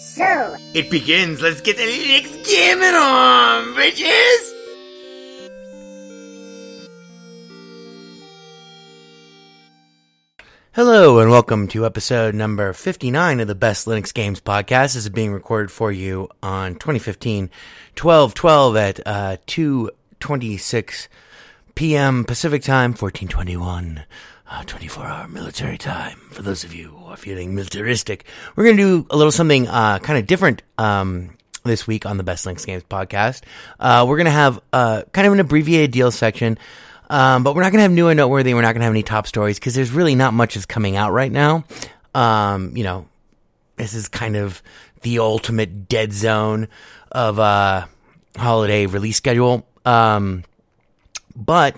So, it begins. Let's get the Linux gaming on, bitches! Hello and welcome to episode number 59 of the Best Linux Games podcast. This is being recorded for you on 2015 12 12 at uh, 2.26 p.m. Pacific time, 1421 uh, 24 hour military time. For those of you who are feeling militaristic, we're going to do a little something uh, kind of different um, this week on the Best Linux Games podcast. Uh, we're going to have uh, kind of an abbreviated deal section. Um, but we're not going to have new and noteworthy. We're not going to have any top stories because there's really not much that's coming out right now. Um, you know, this is kind of the ultimate dead zone of uh, holiday release schedule. Um, but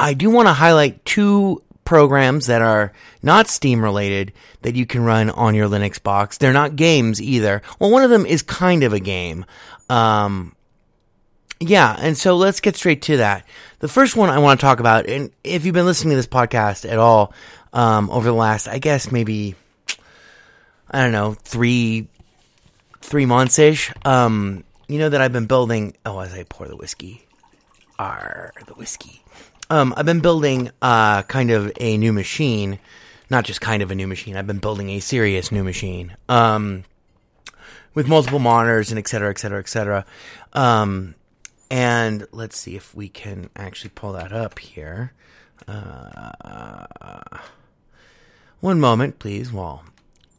I do want to highlight two programs that are not Steam related that you can run on your Linux box. They're not games either. Well, one of them is kind of a game. Um, yeah, and so let's get straight to that. The first one I want to talk about, and if you've been listening to this podcast at all um, over the last, I guess maybe, I don't know, three three months ish, um, you know that I've been building. Oh, as I pour the whiskey, R the whiskey. Um, I've been building uh, kind of a new machine, not just kind of a new machine. I've been building a serious new machine. Um, with multiple monitors and et cetera, et cetera, et cetera. Um, and let's see if we can actually pull that up here. Uh, one moment, please. Well,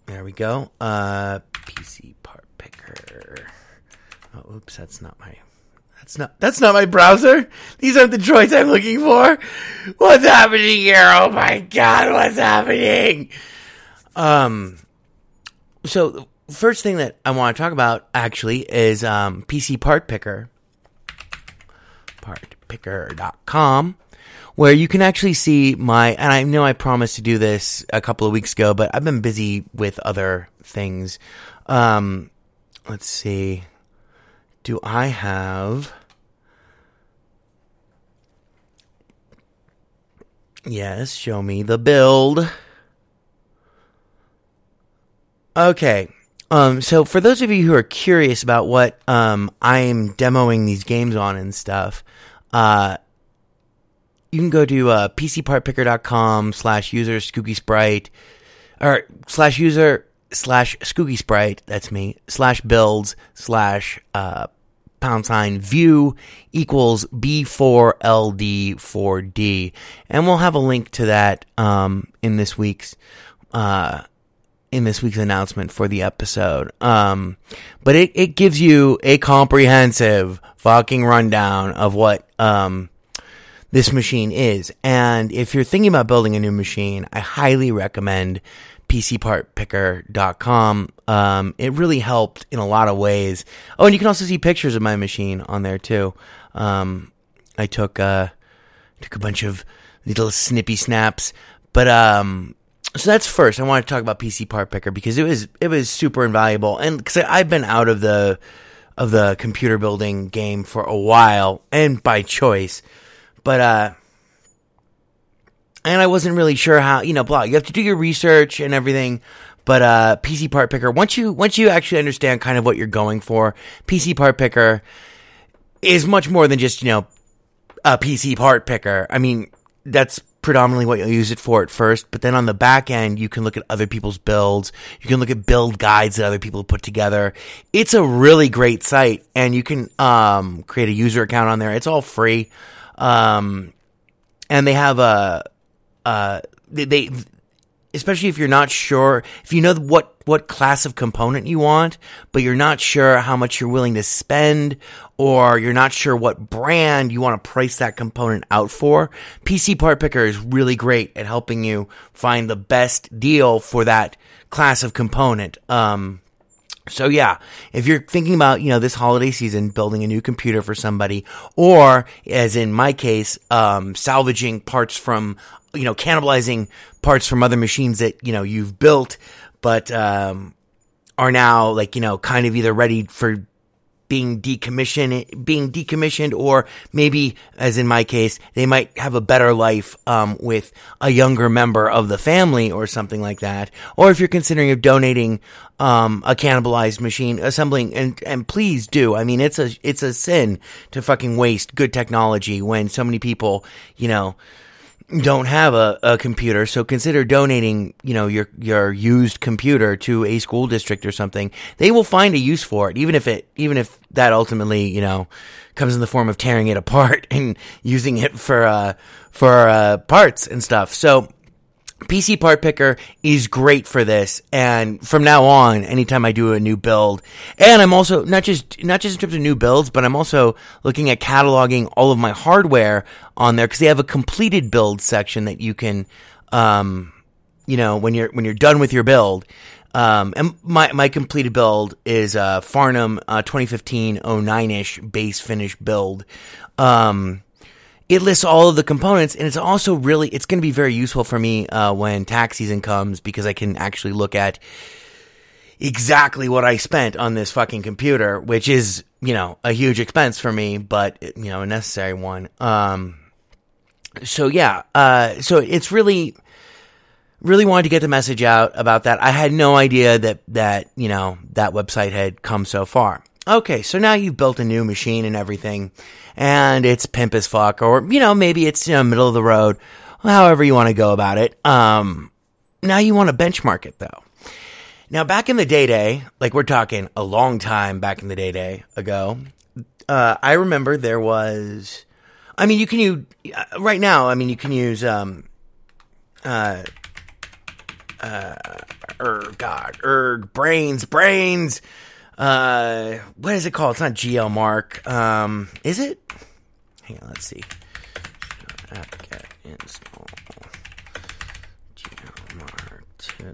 there we go. Uh, PC part picker. Oh, oops, that's not my. That's not. That's not my browser. These aren't the droids I'm looking for. What's happening here? Oh my god, what's happening? Um. So first thing that I want to talk about actually is um, PC part picker partpicker.com where you can actually see my and I know I promised to do this a couple of weeks ago, but I've been busy with other things. Um let's see. Do I have Yes, show me the build. Okay. Um, so for those of you who are curious about what um, I'm demoing these games on and stuff, uh, you can go to uh, pcpartpicker.com slash user skooky sprite or slash user slash skooky sprite. That's me slash builds slash uh, pound sign view equals B4LD4D. And we'll have a link to that um, in this week's uh, in this week's announcement for the episode. Um, but it, it gives you a comprehensive fucking rundown of what um, this machine is. And if you're thinking about building a new machine, I highly recommend PCPartPicker.com. Um, it really helped in a lot of ways. Oh, and you can also see pictures of my machine on there too. Um, I took uh, took a bunch of little snippy snaps, but um, so that's first. I want to talk about PC Part Picker because it was it was super invaluable, and because I've been out of the of the computer building game for a while, and by choice, but uh, and I wasn't really sure how you know blah. You have to do your research and everything. But uh, PC Part Picker, once you once you actually understand kind of what you're going for, PC Part Picker is much more than just you know a PC part picker. I mean, that's predominantly what you'll use it for at first, but then on the back end, you can look at other people's builds. You can look at build guides that other people put together. It's a really great site and you can, um, create a user account on there. It's all free. Um, and they have a, uh, they, they, especially if you're not sure, if you know what, what class of component you want, but you're not sure how much you're willing to spend, or you're not sure what brand you want to price that component out for, PC Part Picker is really great at helping you find the best deal for that class of component. Um, so yeah, if you're thinking about, you know, this holiday season, building a new computer for somebody, or as in my case, um, salvaging parts from, you know, cannibalizing parts from other machines that, you know, you've built, but, um, are now like, you know, kind of either ready for being decommissioned, being decommissioned, or maybe, as in my case, they might have a better life um, with a younger member of the family or something like that. Or if you're considering of donating um, a cannibalized machine, assembling, and and please do. I mean, it's a it's a sin to fucking waste good technology when so many people, you know don't have a, a computer, so consider donating, you know, your your used computer to a school district or something. They will find a use for it, even if it even if that ultimately, you know, comes in the form of tearing it apart and using it for uh for uh parts and stuff. So PC Part Picker is great for this, and from now on, anytime I do a new build, and I'm also not just not just in terms of new builds, but I'm also looking at cataloging all of my hardware on there because they have a completed build section that you can, um, you know, when you're when you're done with your build. Um, and my, my completed build is a Farnham uh, 2015 09-ish base finish build. Um, it lists all of the components and it's also really it's going to be very useful for me uh, when tax season comes because i can actually look at exactly what i spent on this fucking computer which is you know a huge expense for me but you know a necessary one. Um so yeah uh so it's really really wanted to get the message out about that. I had no idea that that you know that website had come so far okay so now you've built a new machine and everything and it's pimp as fuck, or you know maybe it's you know middle of the road, however you want to go about it. Um, now you want to benchmark it though. Now back in the day day, like we're talking a long time back in the day day ago, uh, I remember there was, I mean you can use uh, right now. I mean you can use um, uh, uh, er, God, erg, brains, brains uh, what is it called? It's not GL Mark. Um, is it? Hang on, let's see. Apt-get install GL Mark.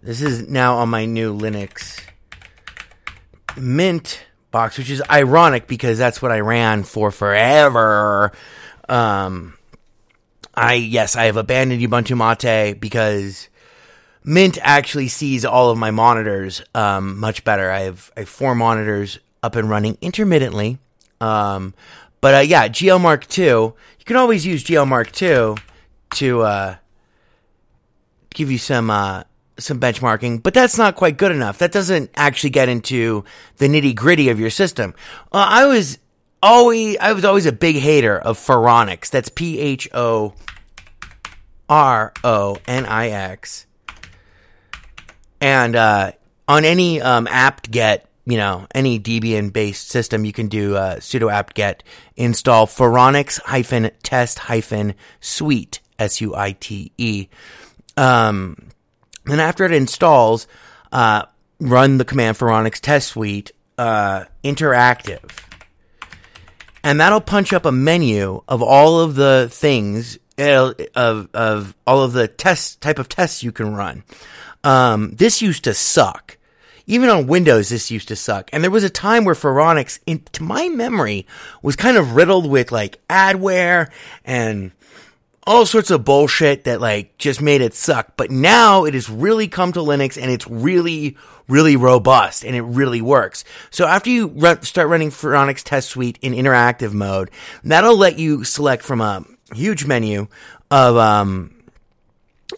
This is now on my new Linux Mint box, which is ironic because that's what I ran for forever. Um, I yes, I have abandoned Ubuntu Mate because Mint actually sees all of my monitors um, much better. I have, I have four monitors up and running intermittently. Um, but uh, yeah, GL Mark II. You can always use GL Mark II to uh, give you some uh, some benchmarking, but that's not quite good enough. That doesn't actually get into the nitty gritty of your system. Uh, I was always, I was always a big hater of Phoronix. That's P H O R O N I X. And uh, on any um, apt-get, you know, any Debian based system, you can do uh, sudo apt-get install Phoronix hyphen test hyphen suite S U I T E. Um, and after it installs, uh, run the command Phoronix test suite uh, interactive. And that'll punch up a menu of all of the things of of all of the test type of tests you can run. Um, this used to suck. Even on Windows, this used to suck. And there was a time where Phoronix, in, to my memory, was kind of riddled with like adware and all sorts of bullshit that like just made it suck. But now it has really come to Linux and it's really, really robust and it really works. So after you run, start running Phoronix Test Suite in interactive mode, that'll let you select from a huge menu of, um,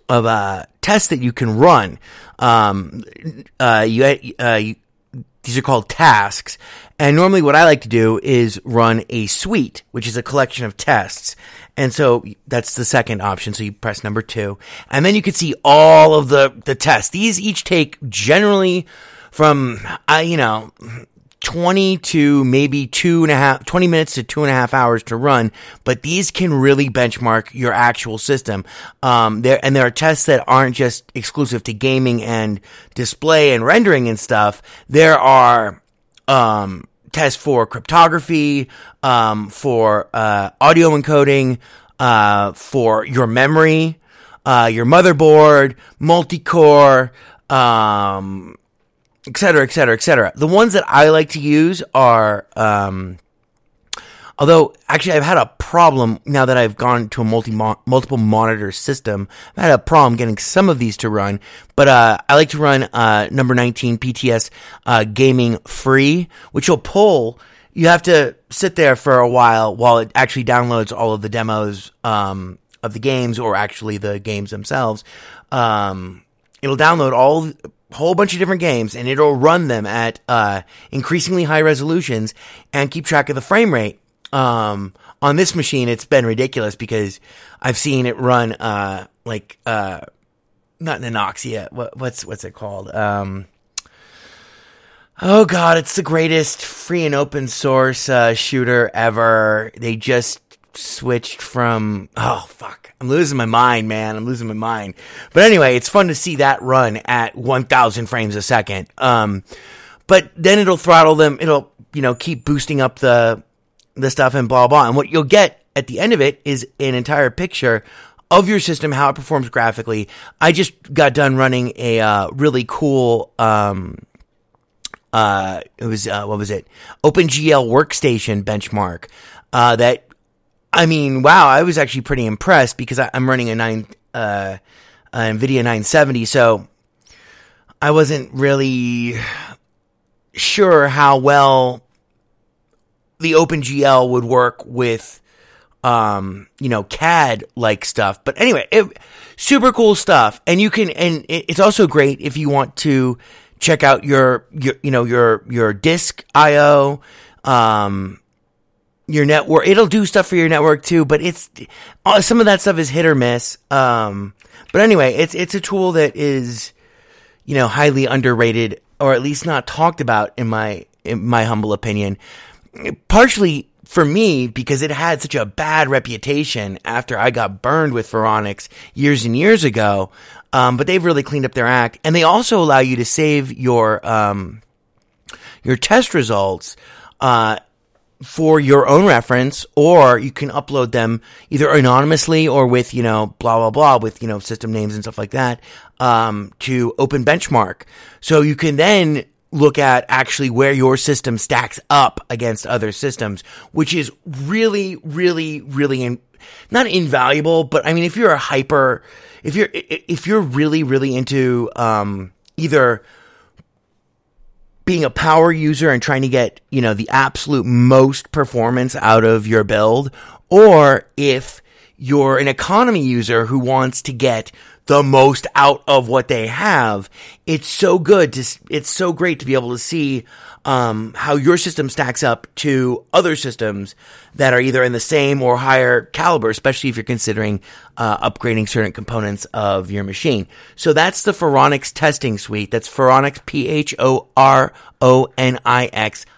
of, uh, tests that you can run. Um, uh, you, uh, you, these are called tasks. And normally what I like to do is run a suite, which is a collection of tests. And so that's the second option. So you press number two and then you can see all of the, the tests. These each take generally from, uh, you know, 20 to maybe two and a half, 20 minutes to two and a half hours to run, but these can really benchmark your actual system. Um, there, and there are tests that aren't just exclusive to gaming and display and rendering and stuff. There are, um, tests for cryptography, um, for, uh, audio encoding, uh, for your memory, uh, your motherboard, multi-core, um, et cetera, et cetera, et cetera. The ones that I like to use are, um, although actually I've had a problem now that I've gone to a multi multiple monitor system. I've had a problem getting some of these to run, but uh, I like to run uh, number 19 PTS uh, Gaming Free, which will pull. You have to sit there for a while while it actually downloads all of the demos um, of the games, or actually the games themselves. Um, it'll download all whole bunch of different games and it'll run them at uh, increasingly high resolutions and keep track of the frame rate. Um, on this machine, it's been ridiculous because I've seen it run uh, like uh, not Nanoxia. What, what's what's it called? Um, oh god, it's the greatest free and open source uh, shooter ever. They just switched from oh fuck. I'm losing my mind man. I'm losing my mind. But anyway it's fun to see that run at 1000 frames a second. Um but then it'll throttle them. It'll you know keep boosting up the the stuff and blah blah. And what you'll get at the end of it is an entire picture of your system how it performs graphically. I just got done running a uh, really cool um uh it was uh, what was it? Opengl workstation benchmark uh, that I mean, wow, I was actually pretty impressed because I, am running a nine, uh, NVIDIA 970, so I wasn't really sure how well the OpenGL would work with, um, you know, CAD like stuff. But anyway, it, super cool stuff. And you can, and it's also great if you want to check out your, your, you know, your, your disk IO, um, your network. It'll do stuff for your network too, but it's uh, some of that stuff is hit or miss. Um, but anyway, it's it's a tool that is, you know, highly underrated or at least not talked about in my in my humble opinion. Partially for me because it had such a bad reputation after I got burned with Phoronix years and years ago. Um, but they've really cleaned up their act, and they also allow you to save your um, your test results uh, for your own reference, or you can upload them either anonymously or with, you know, blah, blah, blah, with, you know, system names and stuff like that, um, to Open Benchmark. So you can then look at actually where your system stacks up against other systems, which is really, really, really in, not invaluable, but I mean, if you're a hyper, if you're, if you're really, really into, um, either being a power user and trying to get, you know, the absolute most performance out of your build, or if you're an economy user who wants to get the most out of what they have. It's so good to, it's so great to be able to see, um, how your system stacks up to other systems that are either in the same or higher caliber, especially if you're considering, uh, upgrading certain components of your machine. So that's the Phoronix testing suite. That's Phoronix, P-H-O-R-O-N-I-X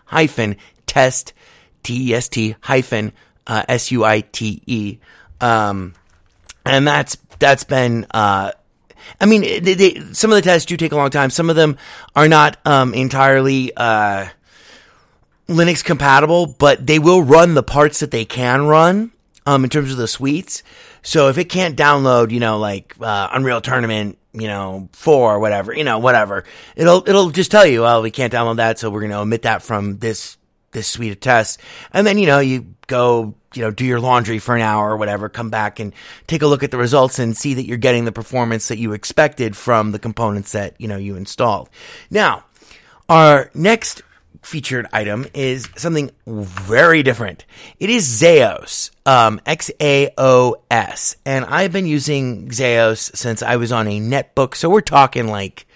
hyphen test, T-E-S-T hyphen, uh, S-U-I-T-E. Um, and that's that's been uh I mean, they, they, some of the tests do take a long time. Some of them are not um, entirely uh, Linux compatible, but they will run the parts that they can run um, in terms of the suites. So if it can't download, you know, like uh, Unreal Tournament, you know, four or whatever, you know, whatever, it'll it'll just tell you, oh, we can't download that, so we're going to omit that from this this suite of tests. And then you know you go you know do your laundry for an hour or whatever, come back and take a look at the results and see that you're getting the performance that you expected from the components that you know you installed. Now, our next featured item is something very different. It is XaoS, um, X-A-O-S. And I've been using XaoS since I was on a netbook. So we're talking like,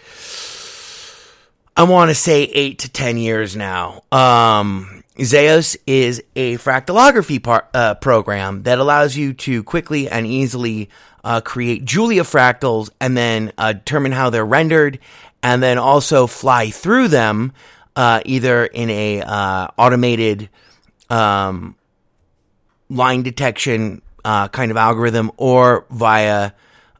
I want to say eight to 10 years now. Um, XaoS is a fractalography par- uh, program that allows you to quickly and easily uh, create Julia fractals and then uh, determine how they're rendered and then also fly through them uh, either in a uh, automated um, line detection uh, kind of algorithm or via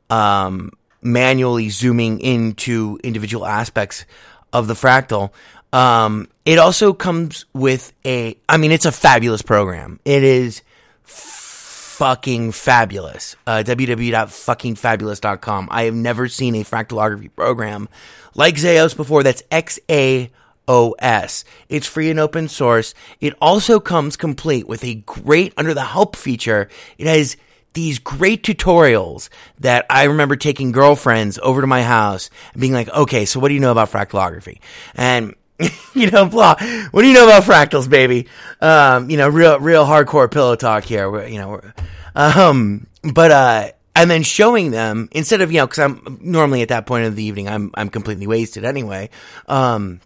um, manually zooming into individual aspects of the fractal. Um, it also comes with a, I mean, it's a fabulous program. It is fucking fabulous. Uh, www.fuckingfabulous.com. I have never seen a fractalography program like XaoS before. That's X A O S. It's free and open source. It also comes complete with a great under the help feature. It has these great tutorials that I remember taking girlfriends over to my house and being like, okay, so what do you know about fractalography? And you know, blah. What do you know about fractals, baby? Um, you know, real, real hardcore pillow talk here. We're, you know, we're, um, but, uh, and then showing them instead of, you know, cause I'm normally at that point of the evening, I'm, I'm completely wasted anyway. Um,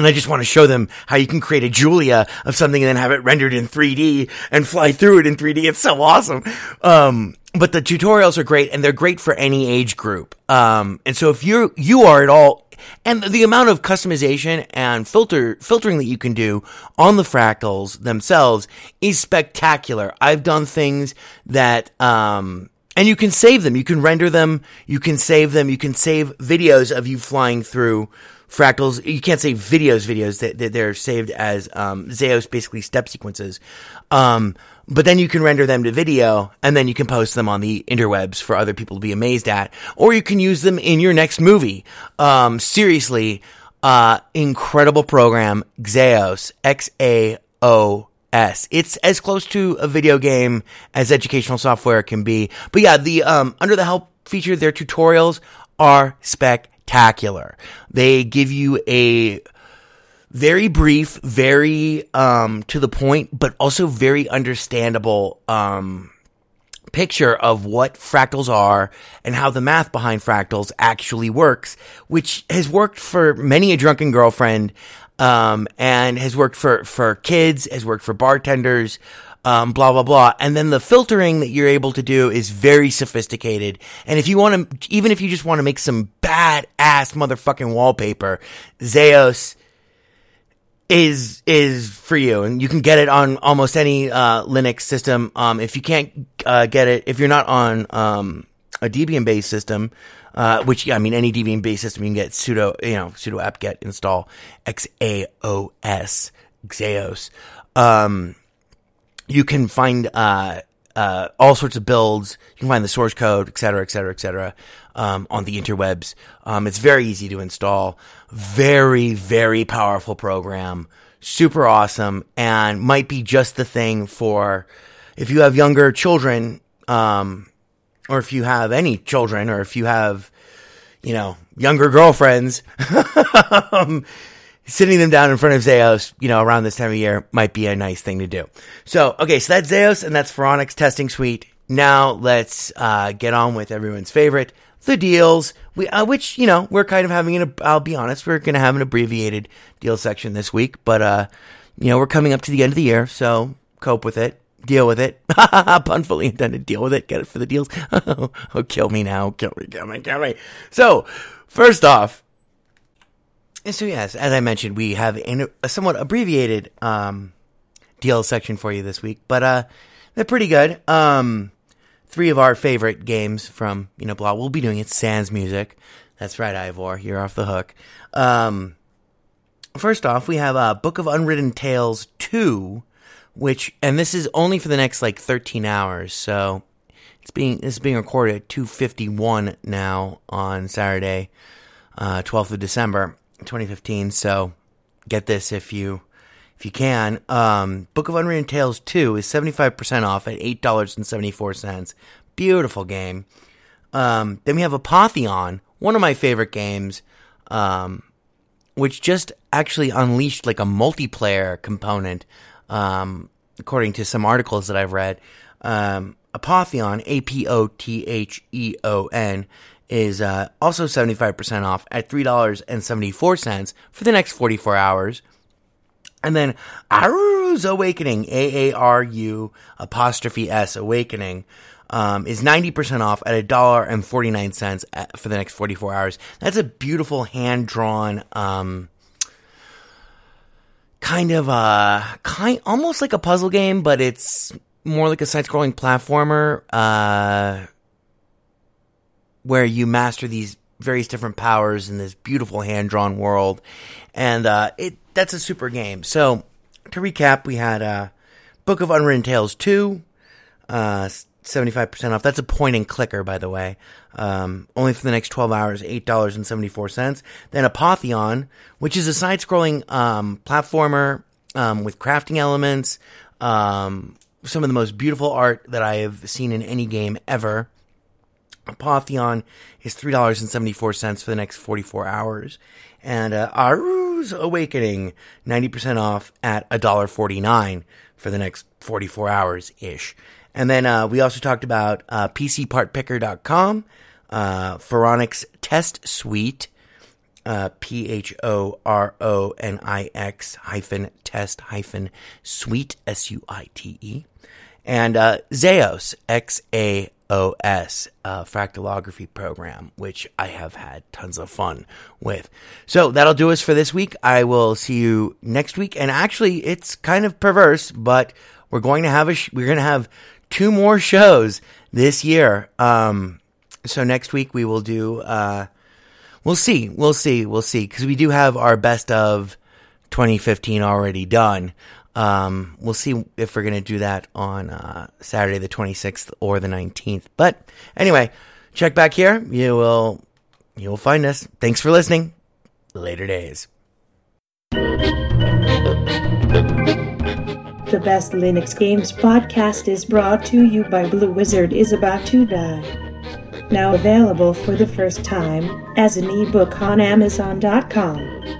and I just want to show them how you can create a Julia of something and then have it rendered in 3D and fly through it in 3D. It's so awesome. Um, but the tutorials are great and they're great for any age group. Um, and so if you're, you are at all, and the amount of customization and filter, filtering that you can do on the fractals themselves is spectacular. I've done things that, um, and you can save them. You can render them. You can save them. You can save videos of you flying through fractals. You can't say videos, videos that they're saved as, um, XaoS basically step sequences. Um, but then you can render them to video and then you can post them on the interwebs for other people to be amazed at, or you can use them in your next movie. Um, seriously, uh, incredible program, XaoS, X-A-O-S. It's as close to a video game as educational software can be. But yeah, the, um, under the help feature, their tutorials are spectacular. They give you a, very brief, very um, to the point, but also very understandable um, picture of what fractals are and how the math behind fractals actually works, which has worked for many a drunken girlfriend um, and has worked for for kids, has worked for bartenders. Um, blah blah blah, and then the filtering that you're able to do is very sophisticated. And if you want to, even if you just want to make some bad ass motherfucking wallpaper, XaoS is is for you, and you can get it on almost any uh, Linux system. Um, if you can't uh, get it, if you're not on um, a Debian based system, uh, which yeah, I mean any Debian based system, you can get sudo you know sudo apt-get install x a o s XaoS. Um, you can find uh, uh, all sorts of builds. You can find the source code, et cetera, et cetera, et cetera, um, on the interwebs. Um, it's very easy to install. Very, very powerful program. Super awesome and might be just the thing for if you have younger children, um, or if you have any children, or if you have, you know, younger girlfriends, um, sitting them down in front of XaoS, you know, around this time of year might be a nice thing to do. So, okay, so that's XaoS and that's Phoronix testing suite. now let's uh, get on with everyone's favorite, the deals. We, uh, which you know, we're kind of having an. I'll be honest, we're going to have an abbreviated deal section this week, but uh, you know, we're coming up to the end of the year, so cope with it, deal with it. Pun fully intended. Deal with it. Get it for the deals. oh, kill me now. Kill me. Kill me. Kill me. So, first off, so yes, as I mentioned, we have a somewhat abbreviated um, deal section for you this week, but uh, they're pretty good. Um, three of our favorite games from you know blah. We'll be doing it sans music. That's right, Ivor. You're off the hook. Um, first off, we have uh, Book of Unwritten Tales two, which and this is only for the next like 13 hours. So it's being is being recorded at 2:51 now on Saturday, uh, 12th of December, 2015. So get this if you if you can. Um, Book of Unwritten Tales 2 is 75% off at $8.74. Beautiful game. Um, then we have Apotheon, one of my favorite games, um, which just actually unleashed like a multiplayer component, um, according to some articles that I've read. Um, Apotheon, A P O T H E O N, is uh, also 75% off at $3.74 for the next 44 hours. And then Aaru's Awakening, A A R U apostrophe S Awakening, um, is 90% off at $1.49 for the next 44 hours. That's a beautiful hand drawn, um, kind of a, kind, almost like a puzzle game, but it's more like a side scrolling platformer, uh, where you master these various different powers in this beautiful hand drawn world. And, uh, it, that's a super game. So, to recap, we had, uh, Book of Unwritten Tales 2, uh, 75% off. That's a point and clicker, by the way. Um, only for the next 12 hours, $8.74. Then Apotheon, which is a side scrolling, um, platformer, um, with crafting elements, um, some of the most beautiful art that I have seen in any game ever. Apotheon is $3.74 for the next 44 hours. And, uh, Aaru's Awakening, 90% off at $1.49 for the next 44 hours ish. And then uh, we also talked about uh, PCPartPicker.com, uh, Phoronix Test Suite, uh, P H O R O N I X hyphen test hyphen suite, S U I T E, and uh, X A O S, uh, fractalography program, which I have had tons of fun with. So that'll do us for this week. I will see you next week. And actually, it's kind of perverse, but we're going to have a sh- we're going to have two more shows this year. Um, so next week we will do, uh, we'll see, we'll see, we'll see, because we do have our best of 2015 already done. Um, we'll see if we're going to do that on uh, Saturday the 26th or the 19th. But anyway, check back here. You will you will find us. Thanks for listening. Later days. The Best Linux Games podcast is brought to you by Blue Wizard is about to die. Now available for the first time as an ebook on Amazon.com.